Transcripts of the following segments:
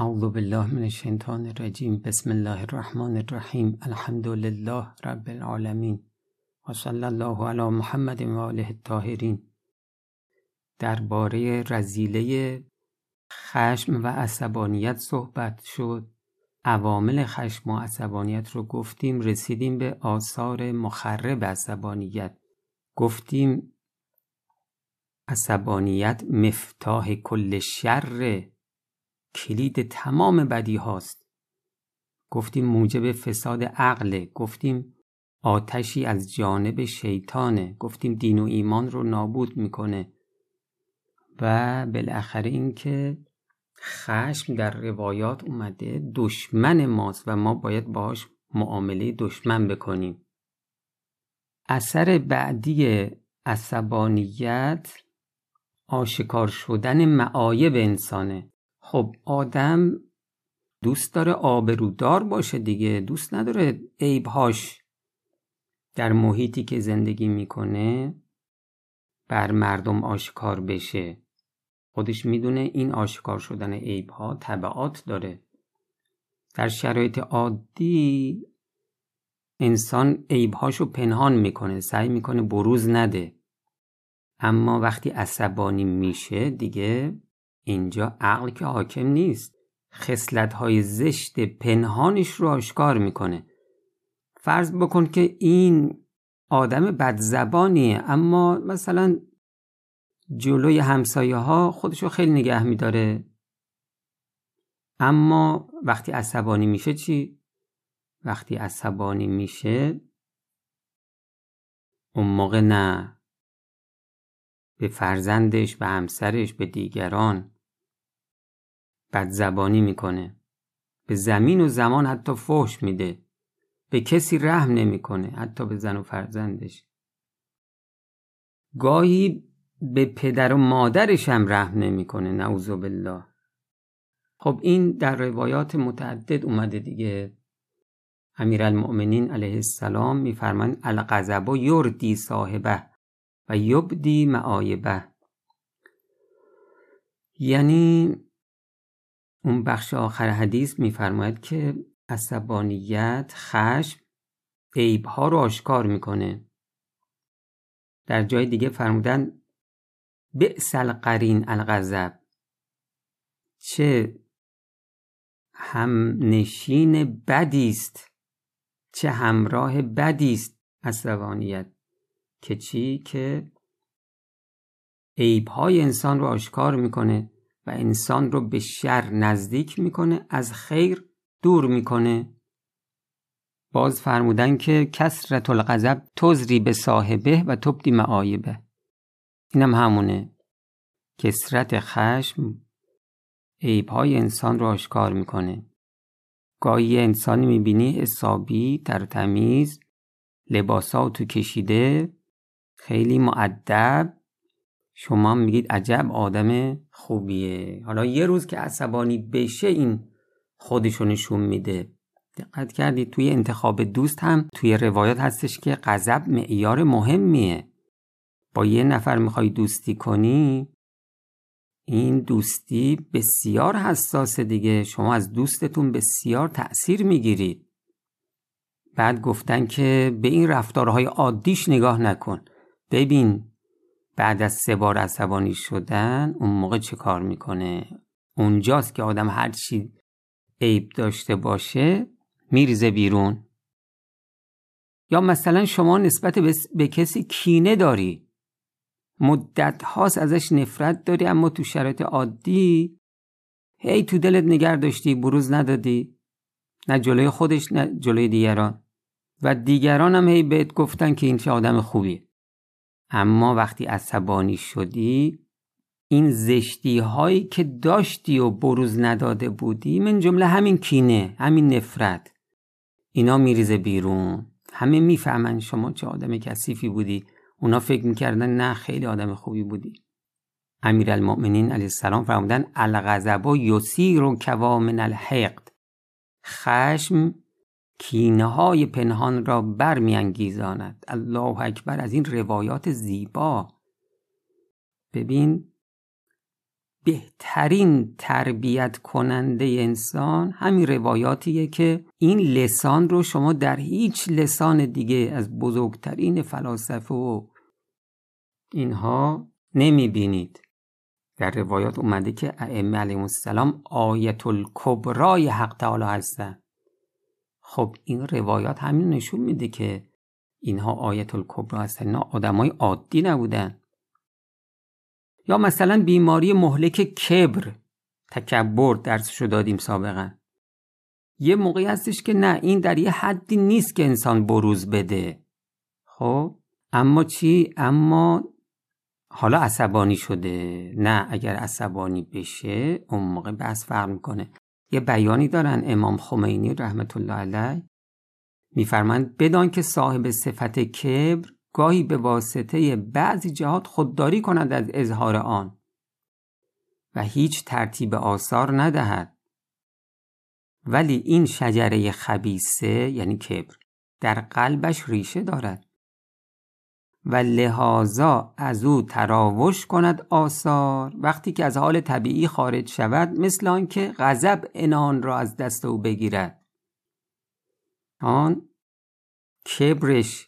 اعوذ بالله من الشیطان الرجیم. بسم الله الرحمن الرحیم. الحمد لله رب العالمین. و صلی الله علی محمد و آله الطاهرین. درباره رزیله خشم و عصبانیت صحبت شد. عوامل خشم و عصبانیت رو گفتیم رسیدیم به آثار مخرب عصبانیت. گفتیم عصبانیت مفتاح کل شر. کلید تمام بدی هاست. گفتیم موجب فساد عقل گفتیم آتشی از جانب شیطانه. گفتیم دین و ایمان رو نابود می‌کنه. و بالاخره اینکه خشم در روایات اومده دشمن ماست و ما باید باش معامله دشمن بکنیم. اثر بعدی عصبانیت آشکار شدن معایب انسانه. خب آدم دوست داره آبرودار باشه دیگه دوست نداره عیبهاش در محیطی که زندگی می‌کنه بر مردم آشکار بشه. خودش می‌دونه این آشکار شدن عیبها طبعات داره. در شرایط عادی انسان عیبهاشو پنهان می‌کنه سعی می‌کنه بروز نده. اما وقتی عصبانی میشه دیگه اینجا عقل که حاکم نیست. خسلت های زشت پنهانش رو آشکار می‌کنه. فرض بکن که این آدم بدزبانیه اما مثلا جلوی همسایه ها خودشو خیلی نگه میداره. اما وقتی عصبانی میشه چی؟ وقتی عصبانی میشه اون موقع نه. به فرزندش به همسرش به دیگران. بدزبانی می‌کنه. به زمین و زمان حتی فحش میده. به کسی رحم نمی‌کنه حتی به زن و فرزندش. گاهی به پدر و مادرش هم رحم نمی‌کنه نعوذ بالله خب این در روایات متعدد اومده دیگه. امیرالمؤمنین علیه السلام میفرمایند الغضب یردی صاحبه و یبدی معایبه. یعنی اون بخش آخر حدیث میفرماید که عصبانیت خشم عیبها رو آشکار می‌کنه. در جای دیگه فرمودن بئس القرین الغضب. چه هم نشین بدی است. چه همراه بدی است عصبانیت. که چی؟ که عیبهای انسان رو آشکار می‌کنه. و انسان رو به شر نزدیک می‌کنه از خیر دور می‌کنه. باز فرمودن که کسرت الغضب تزری به صاحبه و تبدی معایبه. اینم همونه. کسرت خشم عیبهای انسان رو آشکار می‌کنه. گاهی انسانی می‌بینی حسابی در تمیز لباسا تو کشیده خیلی معدب شما میگید عجب آدم خوبیه. حالا یه روز که عصبانی بشه این خودشو نشون میده. دقت کردید توی انتخاب دوست هم توی روایات هستش که غضب معیار مهمیه. با یه نفر می‌خوای دوستی کنی این دوستی بسیار حساسه دیگه. شما از دوستتون بسیار تأثیر می‌گیرید بعد گفتن که به این رفتارهای عادیش نگاه نکن. ببین بعد از سه بار عصبانی شدن اون موقع چه کار می‌کنه؟ اونجاست که آدم هر چی عیب داشته باشه میریزه بیرون. یا مثلا شما نسبت به کسی کینه داری. مدت هاست ازش نفرت داری اما تو شرایط عادی هی تو دلت نگر داشتی بروز ندادی. نه جلوی خودش نه جلوی دیگران. و دیگران هم هی بهت گفتن که این چه آدم خوبیه. اما وقتی عصبانی شدی این زشتی هایی که داشتی و بروز نداده بودی من جمله همین کینه همین نفرت اینا میریزه بیرون. همه می‌فهمن شما چه آدم کثیفی بودی. اونا فکر می‌کردن نه خیلی آدم خوبی بودی. امیرالمؤمنین علیه السلام فرمودن الغضب یسیر و کوامن الحقد. خشم کینه های پنهان را برمیانگیزاند. الله اکبر از این روایات زیبا. ببین بهترین تربیت کننده انسان همین روایاتیه که این لسان رو شما در هیچ لسان دیگه از بزرگترین فلاسفه و اینها نمی بینید در روایات اومده که ائمه علیهم السلام آیت الکبرای حق تعالی هستن خب این روایات همین نشون میده که اینها آیت الکبرا هستن اینا آدمای عادی نبودن. یا مثلا بیماری مهلک کبر تکبر درسشو دادیم سابقا. یه موقعی هستش که نه این در یه حدی نیست که انسان بروز بده. خب اما چی؟ اما حالا عصبانی شده. نه اگر عصبانی بشه اون موقع بس فرق می‌کنه. یه بیانی دارن امام خمینی رحمت الله علیه. میفرمند بدان که صاحب صفت کبر گاهی به واسطه بعضی جهات خودداری کند از اظهار آن و هیچ ترتیب آثار ندهد. ولی این شجره خبیسه یعنی کبر در قلبش ریشه دارد. و لحاظا از او تراوش کند آثار وقتی که از حال طبیعی خارج شود مثل آنکه غضب انان را از دست او بگیرد. آن کبرش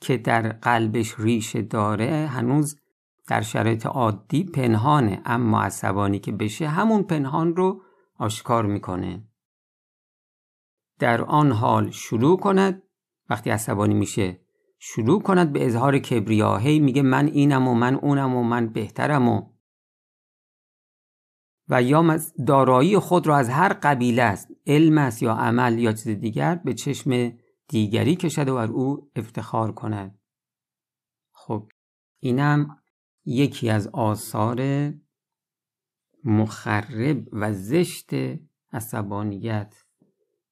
که در قلبش ریشه داره هنوز در شرایط عادی پنهانه اما عصبانی که بشه همون پنهان رو آشکار می‌کنه. در آن حال شروع کند. وقتی عصبانی میشه شروع کند به اظهار کبریا. هی میگه من اینم و من اونم و من بهترم و و یا دارایی خود را از هر قبیله است. علم است یا عمل یا چیز دیگر به چشم دیگری کشد و بر او افتخار کند. خب اینم یکی از آثار مخرب و زشت عصبانیت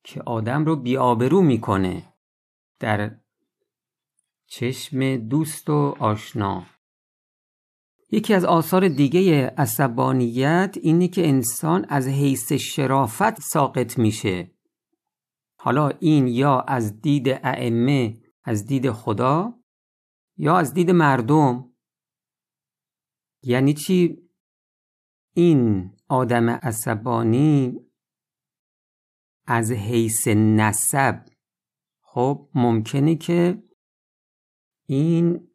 که آدم رو بیابرو می‌کنه در چشم دوست و آشنا. یکی از آثار دیگه عصبانیت اینه که انسان از حیث شرافت ساقط میشه. حالا این یا از دید ائمه از دید خدا یا از دید مردم. یعنی چی؟ این آدم عصبانی از حیث نسب. خب ممکنه که این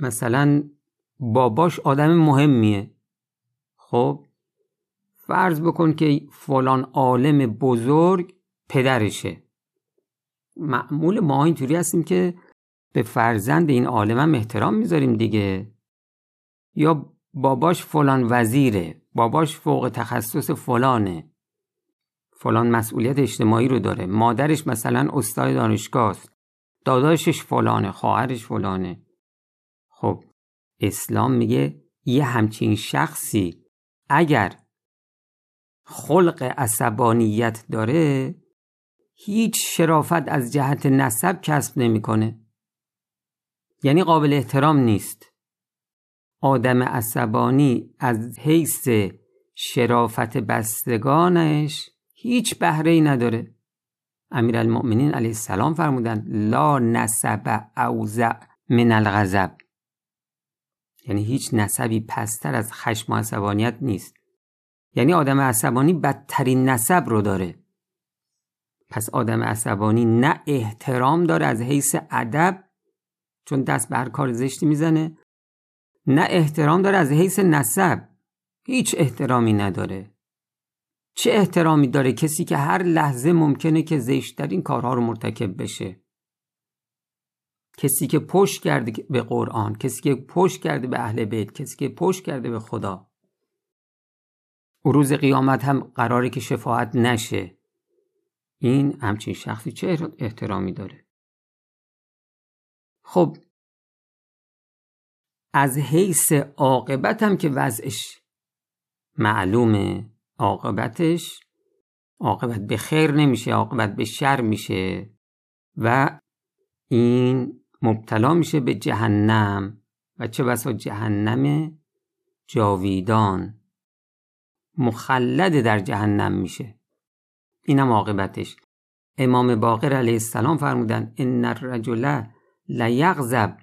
مثلا باباش آدم مهمیه. خب فرض بکن که فلان عالم بزرگ پدرشه. معمول ما اینطوری هستیم که به فرزند این عالم هم احترام می‌ذاریم دیگه. یا باباش فلان وزیره باباش فوق تخصص فلانه. فلان مسئولیت اجتماعی رو داره. مادرش مثلا استاد دانشگاه است داداشش فلانه خواهرش فلانه. خب اسلام میگه یه همچین شخصی اگر خلق عصبانیت داره هیچ شرافت از جهت نسب کسب نمی‌کنه. یعنی قابل احترام نیست. آدم عصبانی از حیث شرافت بستگانش هیچ بهره ای نداره. امیرالمؤمنین علیه السلام فرمودن لا نسب اوزع من الغضب. یعنی هیچ نسبی پستر از خشم و عصبانیت نیست. یعنی آدم عصبانی بدترین نسب رو داره. پس آدم عصبانی نه احترام داره از حیث ادب چون دست به هر کار زشتی می‌زنه نه احترام داره از حیث نسب. هیچ احترامی نداره. چه احترامی داره کسی که هر لحظه ممکنه که زشتترین کارها رو مرتکب بشه؟ کسی که پشت کرده به قرآن کسی که پشت کرده به اهل بیت کسی که پشت کرده به خدا. روز قیامت هم قراره که شفاعت نشه. این همچین شخصی چه احترامی داره؟ خب از حیث عاقبت هم که وضعش معلومه عاقبتش عاقبت به خیر نمیشه عاقبت به شر میشه و این مبتلا میشه به جهنم و چه بسا جهنم جاویدان مخلد در جهنم میشه. اینم عاقبتش. امام باقر علیه السلام فرمودن ان الرجل لیغضب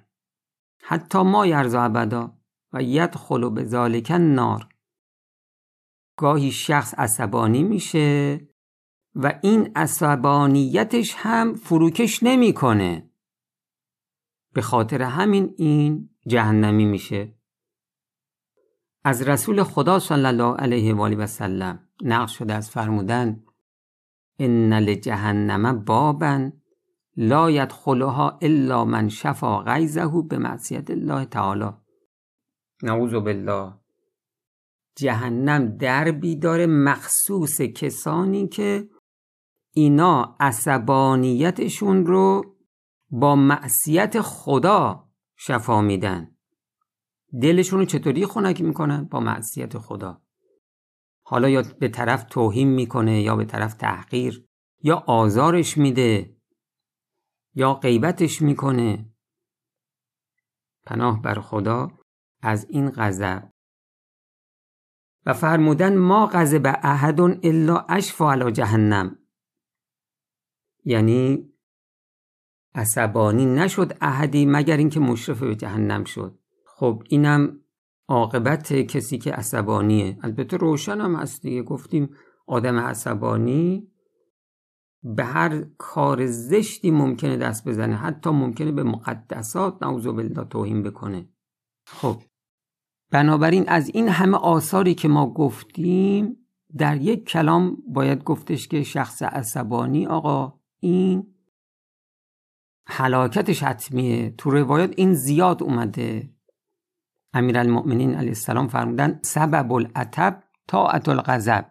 حتی ما یرزا ابدا و یدخل به ذالک النار. گاهی شخص عصبانی میشه و این عصبانیتش هم فروکش نمی‌کنه. به خاطر همین این جهنمی میشه. از رسول خدا صلی الله علیه و آله و سلم نقل شده از فرمودن ان لجهنم بابا لا یدخلها الا من شفا غیظه به معصیت الله تعالی. نعوذ بالله. جهنم دربی داره مخصوص کسانی که اینا عصبانیتشون رو با معصیت خدا شفا میدن. دلشون رو چطوری خنک می‌کنن با معصیت خدا. حالا یا به طرف توهین می‌کنه یا به طرف تحقیر یا آزارش میده یا غیبتش می‌کنه. پناه بر خدا از این غضب. و فرمودن ما غضب احد الا اشفا علی جهنم. یعنی عصبانی نشد احدی مگر اینکه مشرف به جهنم شد. خب اینم عاقبت کسی که عصبانیه. البته روشن هم هست دیگه. گفتیم آدم عصبانی به هر کار زشتی ممکنه دست بزنه. حتی ممکنه به مقدسات نعوذ بالله توهین بکنه. خب بنابراین از این همه آثاری که ما گفتیم در یک کلام باید گفتش که شخص عصبانی آقا این حلاکتش حتمیه. تو روایات این زیاد اومده. امیرالمؤمنین علیه السلام فرمودن سبب العتب طاعت الغضب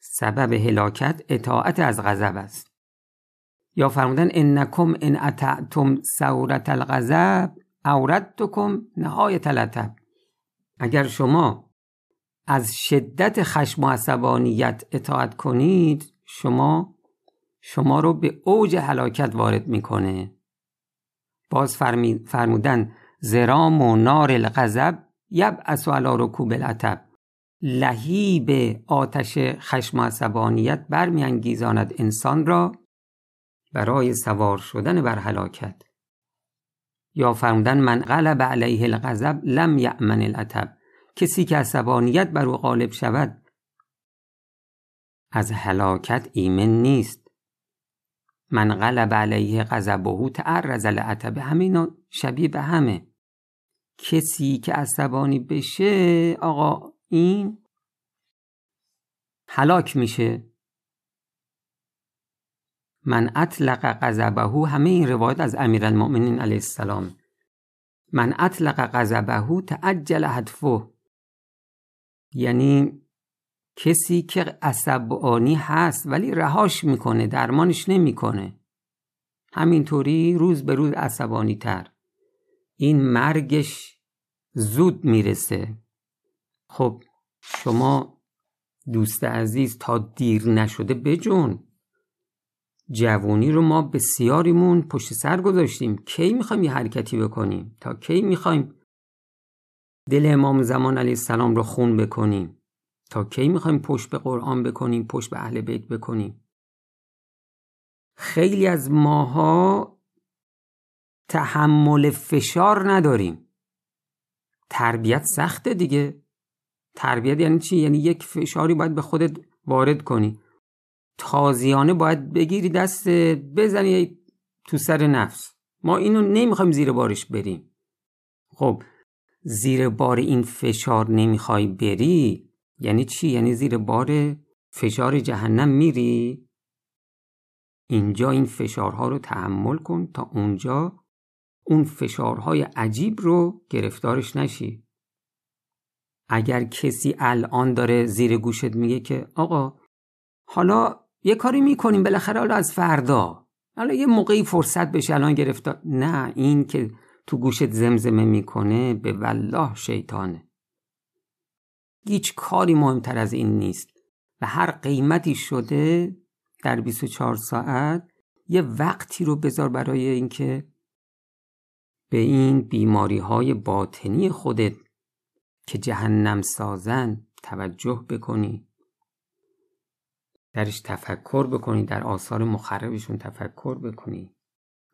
سبب هلاکت اطاعت از غضب است. یا فرمودن انکم ان اطعتم سورت الغضب. اوردتکم نهایت العتب اگر شما از شدت خشم و عصبانیت اطاعت کنید شما شما رو به اوج هلاکت وارد می‌کنه. باز فرمودن زرام و نار الغضب یبعث علی رکوب العتب. لهیب آتش خشم و عصبانیت برمیانگیزاند انسان را برای سوار شدن بر هلاکت. یا فرمودن من غلب علیه الغضب لم یأمن العتب کسی که عصبانیت بر او غالب شود از هلاکت ایمن نیست. من غلب علیه غضبه تعرض العتب همینا شبیه به همه. کسی که عصبانی بشه آقا این هلاک میشه. من اطلق غضبه همه این روایت از امیرالمؤمنین علیه السلام. من اطلق غضبه تعجل هدفه یعنی کسی که عصبانی هست ولی رهاش می‌کنه درمانش نمی‌کنه. همینطوری روز به روز عصبانی تر این مرگش زود می‌رسه. خب شما دوست عزیز تا دیر نشده بجون. جوونی رو ما بسیاریمون پشت سر گذاشتیم. کی می‌خوایم یه حرکتی بکنیم؟ تا کی می‌خوایم دل امام زمان علیه السلام رو خون بکنیم؟ تا کی می‌خوایم پشت به قرآن بکنیم؟ پشت به اهل بیت بکنیم؟ خیلی از ماها تحمل فشار نداریم. تربیت سخته دیگه. تربیت یعنی چی؟ یعنی یک فشاری باید به خودت وارد کنی. تازیانه باید بگیری دست بزنی تو سر نفس ما اینو نمی‌خوایم زیر بارش بریم خب زیر بار این فشار نمی‌خوای بری یعنی چی؟ یعنی زیر بار فشار جهنم میری؟ اینجا این فشارها رو تحمل کن تا اونجا اون فشارهای عجیب رو گرفتارش نشی اگر کسی الان داره زیر گوشت میگه که آقا حالا یه کاری می‌کنیم بالاخره حالا از فردا. حالا یه موقعی فرصت بشه الان گرفتار. نه این که تو گوشت زمزمه می‌کنه به والله شیطانه. هیچ کاری مهمتر از این نیست. و هر قیمتی شده در 24 ساعت یه وقتی رو بذار برای اینکه به این بیماری های باطنی خودت که جهنم سازن توجه بکنی. درش تفکر بکنی در آثار مخربشون تفکر بکنی.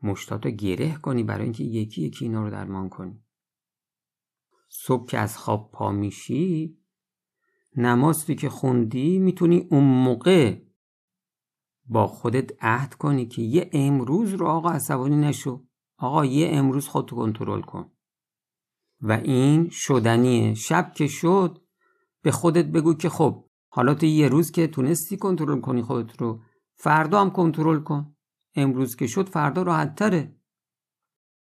مشتاتو گره کنی برای اینکه یکی یکی اینا رو درمان کنی. صبح که از خواب پا میشی نمازی که خوندی می‌تونی اون موقع با خودت عهد کنی که یه امروز رو آقا عصبانی نشو. آقا یه امروز خودتو کنترل کن. و این شدنیه. شب که شد به خودت بگو که خب حالا تو یه روز که تونستی کنترل کنی خودت رو. فردا هم کنترل کن. امروز که شد فردا راحت تره.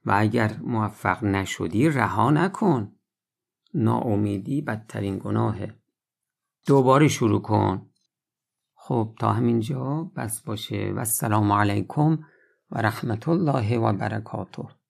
و اگر موفق نشدی رها نکن. ناامیدی بدترین گناهه. دوباره شروع کن. خب تا همینجا بس باشه. و السلام علیکم و رحمت الله و برکاته.